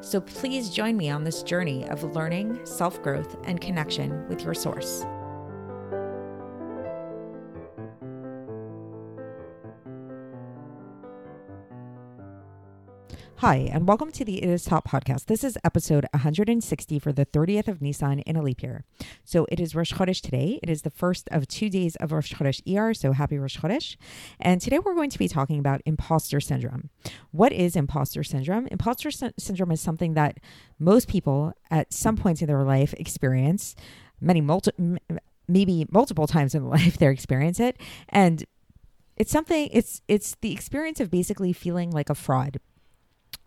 So please join me on this journey of learning, self growth, and connection with your source. Hi, and welcome to the It Is Taught podcast. This is episode 160 for the 30th of Nissan in a leap year. So it is Rosh Chodesh today. It is the first of two days of Rosh Chodesh ER, so happy Rosh Chodesh. And today we're going to be talking about imposter syndrome. What is imposter syndrome? Imposter sy- syndrome is something that most people at some points in their life experience, many multi- m- maybe multiple times in life they experience it. And it's something it's it's the experience of basically feeling like a fraud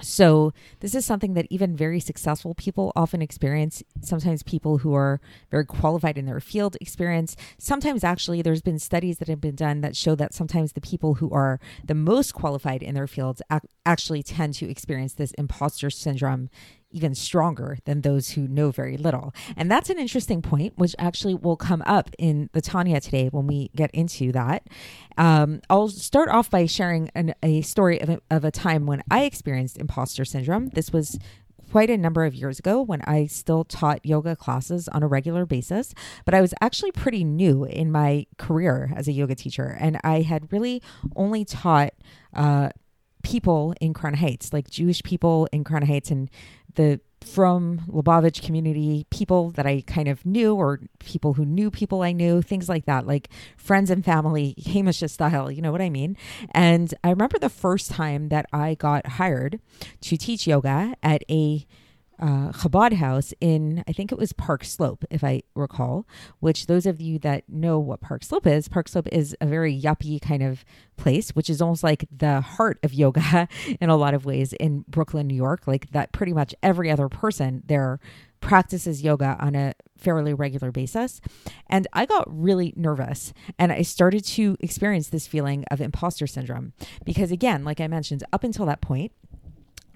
so, this is something that even very successful people often experience. Sometimes people who are very qualified in their field experience. Sometimes, actually, there's been studies that have been done that show that sometimes the people who are the most qualified in their fields ac- actually tend to experience this imposter syndrome even stronger than those who know very little. And that's an interesting point, which actually will come up in the Tanya today when we get into that. Um, I'll start off by sharing an, a story of a, of a time when I experienced imposter syndrome. This was quite a number of years ago when I still taught yoga classes on a regular basis, but I was actually pretty new in my career as a yoga teacher. And I had really only taught uh, people in Crown Heights, like Jewish people in Crown Heights and the from Lubavitch community, people that I kind of knew or people who knew people I knew, things like that, like friends and family, Hamish style, you know what I mean? And I remember the first time that I got hired to teach yoga at a uh, Chabad house in, I think it was Park Slope, if I recall, which those of you that know what Park Slope is, Park Slope is a very yuppie kind of place, which is almost like the heart of yoga in a lot of ways in Brooklyn, New York. Like that, pretty much every other person there practices yoga on a fairly regular basis. And I got really nervous and I started to experience this feeling of imposter syndrome because, again, like I mentioned, up until that point,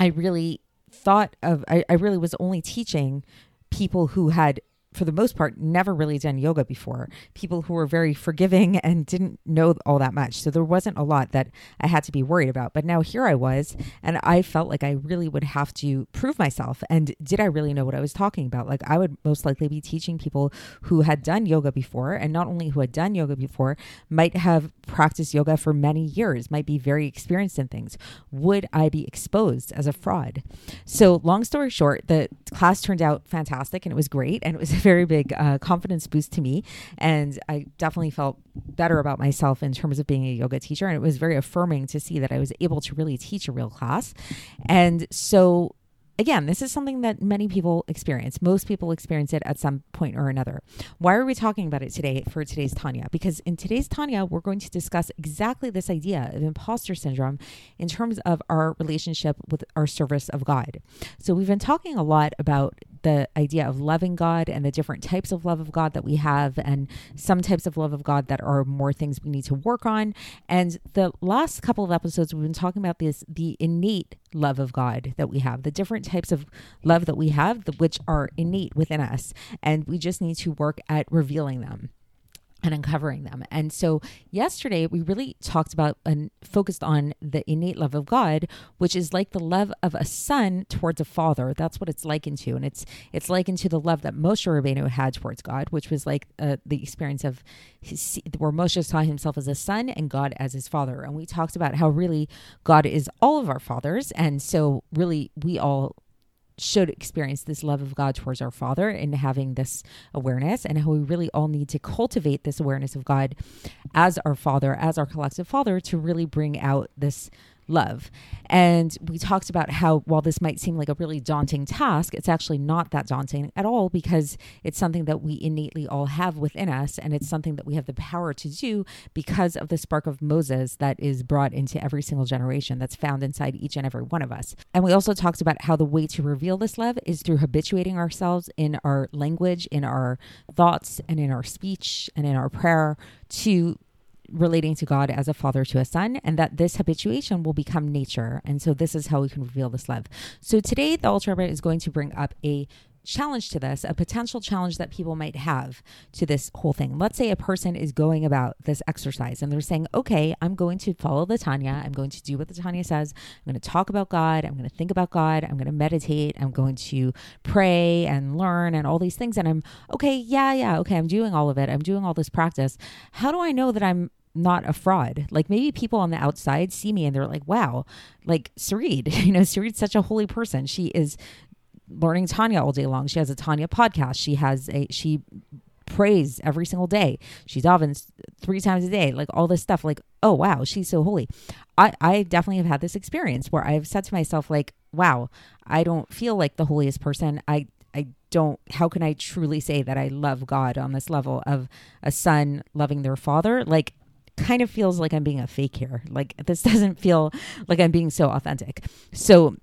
I really thought of I, I really was only teaching people who had for the most part, never really done yoga before. People who were very forgiving and didn't know all that much. So there wasn't a lot that I had to be worried about. But now here I was, and I felt like I really would have to prove myself. And did I really know what I was talking about? Like I would most likely be teaching people who had done yoga before, and not only who had done yoga before, might have practiced yoga for many years, might be very experienced in things. Would I be exposed as a fraud? So, long story short, the class turned out fantastic and it was great. And it was very big uh, confidence boost to me. And I definitely felt better about myself in terms of being a yoga teacher. And it was very affirming to see that I was able to really teach a real class. And so again, this is something that many people experience. Most people experience it at some point or another. Why are we talking about it today for today's Tanya? Because in today's Tanya, we're going to discuss exactly this idea of imposter syndrome in terms of our relationship with our service of God. So we've been talking a lot about the idea of loving God and the different types of love of God that we have, and some types of love of God that are more things we need to work on. And the last couple of episodes, we've been talking about this the innate love of God that we have, the different types of love that we have, which are innate within us. And we just need to work at revealing them and uncovering them. And so yesterday we really talked about and focused on the innate love of God, which is like the love of a son towards a father. That's what it's likened to. And it's it's likened to the love that Moshe Rabbeinu had towards God, which was like uh, the experience of his, where Moshe saw himself as a son and God as his father. And we talked about how really God is all of our fathers. And so really we all should experience this love of God towards our Father and having this awareness, and how we really all need to cultivate this awareness of God as our Father, as our collective Father, to really bring out this love. And we talked about how, while this might seem like a really daunting task, it's actually not that daunting at all because it's something that we innately all have within us. And it's something that we have the power to do because of the spark of Moses that is brought into every single generation that's found inside each and every one of us. And we also talked about how the way to reveal this love is through habituating ourselves in our language, in our thoughts, and in our speech, and in our prayer to relating to God as a father to a son, and that this habituation will become nature. And so, this is how we can reveal this love. So, today, the Rebbe is going to bring up a challenge to this, a potential challenge that people might have to this whole thing. Let's say a person is going about this exercise and they're saying, okay, I'm going to follow the Tanya. I'm going to do what the Tanya says. I'm going to talk about God. I'm going to think about God. I'm going to meditate. I'm going to pray and learn and all these things. And I'm, okay, yeah, yeah, okay, I'm doing all of it. I'm doing all this practice. How do I know that I'm not a fraud. Like maybe people on the outside see me and they're like, wow, like Sarit, you know, Sarit's such a holy person. She is learning Tanya all day long. She has a Tanya podcast. She has a, she prays every single day. She's often three times a day, like all this stuff. Like, oh, wow, she's so holy. I, I definitely have had this experience where I've said to myself, like, wow, I don't feel like the holiest person. I, I don't how can I truly say that I love God on this level of a son loving their father? Like kind of feels like I'm being a fake here. Like this doesn't feel like I'm being so authentic. So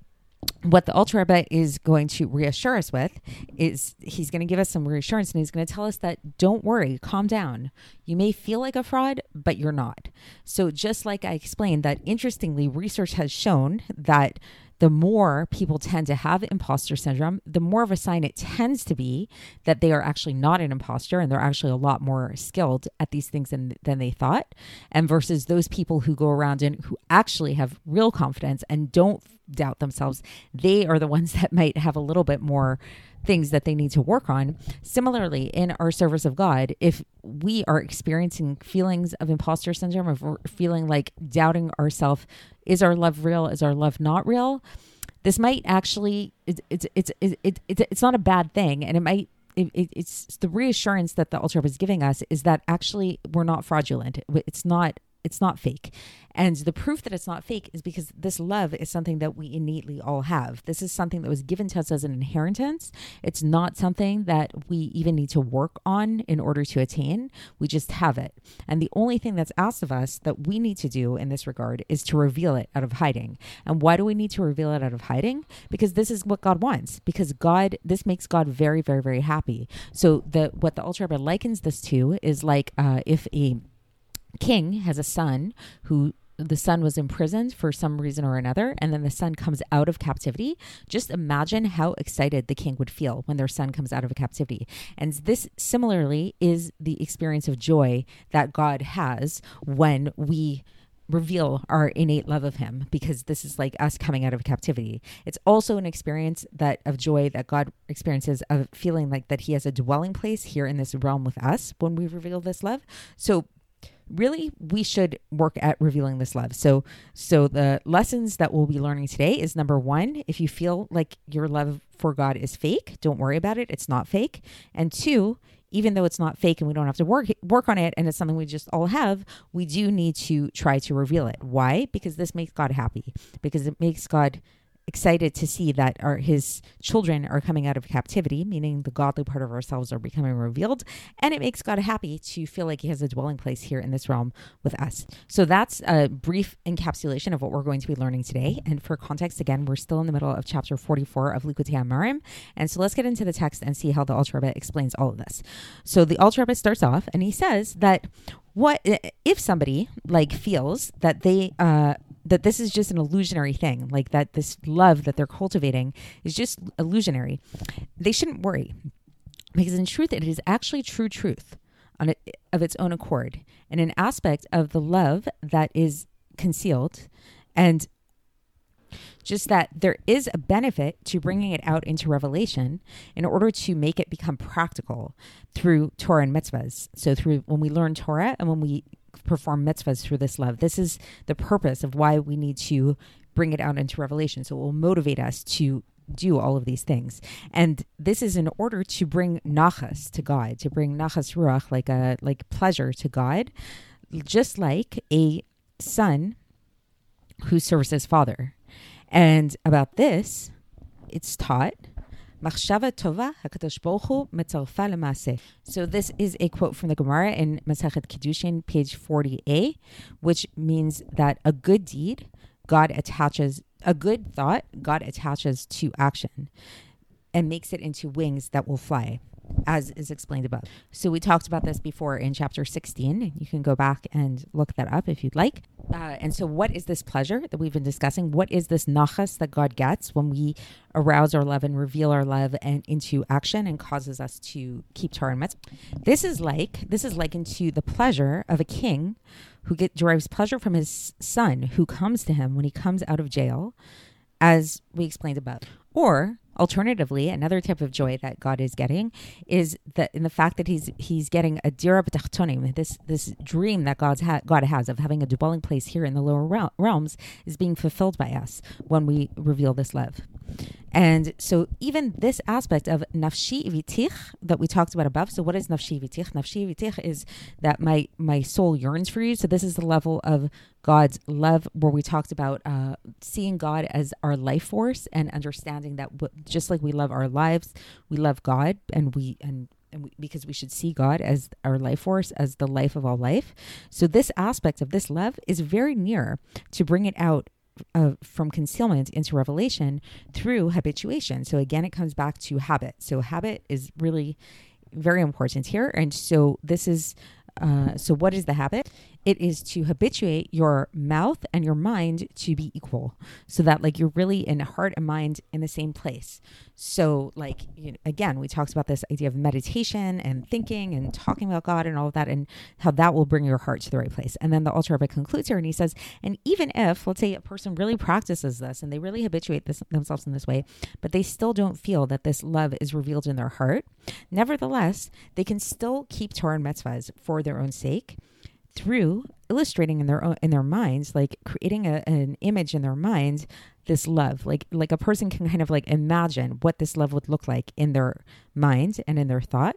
what the Alter Rebbe is going to reassure us with is he's going to give us some reassurance and he's going to tell us that don't worry, calm down. You may feel like a fraud, but you're not. So, just like I explained, that interestingly, research has shown that the more people tend to have imposter syndrome, the more of a sign it tends to be that they are actually not an imposter and they're actually a lot more skilled at these things than, than they thought. And versus those people who go around and who actually have real confidence and don't doubt themselves, they are the ones that might have a little bit more things that they need to work on. Similarly, in our service of God, if we are experiencing feelings of imposter syndrome, of feeling like doubting ourselves, is our love real? Is our love not real? This might actually it's it's it's it's, it's, it's not a bad thing, and it might it, it, it's the reassurance that the Alter is giving us is that actually we're not fraudulent. It's not it's not fake. And the proof that it's not fake is because this love is something that we innately all have. This is something that was given to us as an inheritance. It's not something that we even need to work on in order to attain. We just have it. And the only thing that's asked of us that we need to do in this regard is to reveal it out of hiding. And why do we need to reveal it out of hiding? Because this is what God wants. Because God, this makes God very, very, very happy. So the what the Rebbe likens this to is like uh, if a king has a son who the son was imprisoned for some reason or another, and then the son comes out of captivity. Just imagine how excited the king would feel when their son comes out of captivity. And this similarly is the experience of joy that God has when we reveal our innate love of him because this is like us coming out of captivity it's also an experience that of joy that god experiences of feeling like that he has a dwelling place here in this realm with us when we reveal this love so really we should work at revealing this love. So so the lessons that we'll be learning today is number one if you feel like your love for god is fake don't worry about it. It's not fake. And two even though it's not fake and we don't have to work work on it and it's something we just all have we do need to try to reveal it. Why? Because this makes god happy. Because it makes god excited to see that our his children are coming out of captivity, meaning the godly part of ourselves are becoming revealed, and it makes God happy to feel like he has a dwelling place here in this realm with us. So that's a brief encapsulation of what we're going to be learning today. And for context, again, we're still in the middle of chapter 44 of Likkutei Amarim. And so let's get into the text and see how the Alter Rebbe explains all of this. So the Alter Rebbe starts off and he says that what if somebody like feels that they uh that this is just an illusionary thing, like that this love that they're cultivating is just illusionary, they shouldn't worry. Because in truth, it is actually true truth on it, of its own accord, and an aspect of the love that is concealed, and just that there is a benefit to bringing it out into revelation in order to make it become practical through Torah and mitzvahs. So, through when we learn Torah and when we perform mitzvahs through this love. This is the purpose of why we need to bring it out into revelation. So it will motivate us to do all of these things. And this is in order to bring nachas to God, to bring nachas ruach, like a like pleasure to God, just like a son who serves his father. And about this, it's taught. So this is a quote from the Gemara in Masachet Kiddushin, page 40a, which means that a good deed, God attaches, a good thought, God attaches to action and makes it into wings that will fly as is explained above. So we talked about this before in chapter 16. You can go back and look that up if you'd like. Uh, and so, what is this pleasure that we've been discussing? What is this nachas that God gets when we arouse our love and reveal our love and into action and causes us to keep Torah and mitzvah? This is like this is likened to the pleasure of a king who get, derives pleasure from his son who comes to him when he comes out of jail, as we explained above, or Alternatively, another type of joy that God is getting is that in the fact that he's he's getting a dira this this dream that God's ha- God has of having a dwelling place here in the lower realms is being fulfilled by us when we reveal this love. And so even this aspect of nafshi vitich that we talked about above. So what is nafshi vitich? Nafshi vitich is that my my soul yearns for you. So this is the level of God's love where we talked about uh, seeing God as our life force and understanding that w- just like we love our lives, we love God and we and and we, because we should see God as our life force, as the life of all life. So, this aspect of this love is very near to bring it out uh, from concealment into revelation through habituation. So again, it comes back to habit. So habit is really very important here. And so this is uh, so what is the habit? It is to habituate your mouth and your mind to be equal so that like you're really in heart and mind in the same place. So like you know, again we talked about this idea of meditation and thinking and talking about god and all of that and how that will bring your heart to the right place. And then the Alter Rebbe concludes here and he says and even if let's say a person really practices this and they really habituate this, themselves in this way but they still don't feel that this love is revealed in their heart nevertheless they can still keep torah and mitzvahs for their own sake through illustrating in their own in their minds like creating a, an image in their minds this love like like a person can kind of like imagine what this love would look like in their mind and in their thought.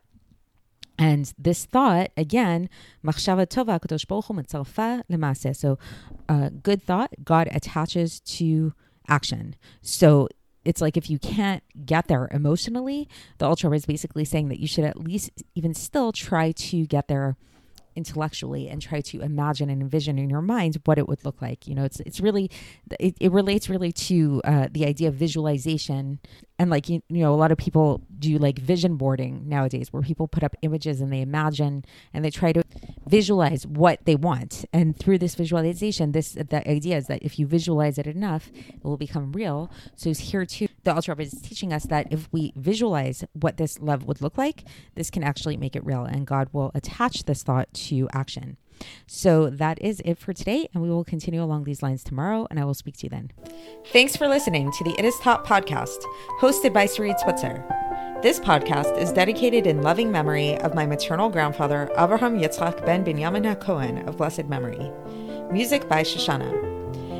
And this thought again machshava tova kadosh so uh, good thought god attaches to action. So it's like if you can't get there emotionally the Alter is basically saying that you should at least even still try to get there intellectually and try to imagine and envision in your mind what it would look like. You know, it's it's really it, it relates really to uh, the idea of visualization. And like you, you know a lot of people do like vision boarding nowadays where people put up images and they imagine and they try to visualize what they want. And through this visualization this the idea is that if you visualize it enough it will become real. So here too the Rebbe is teaching us that if we visualize what this love would look like this can actually make it real and god will attach this thought to action so that is it for today, and we will continue along these lines tomorrow, and I will speak to you then. Thanks for listening to the It Is Taught podcast, hosted by Sarit Switzer. This podcast is dedicated in loving memory of my maternal grandfather, Avraham Yitzchak ben Binyamin HaKohen of blessed memory. Music by Shoshannah.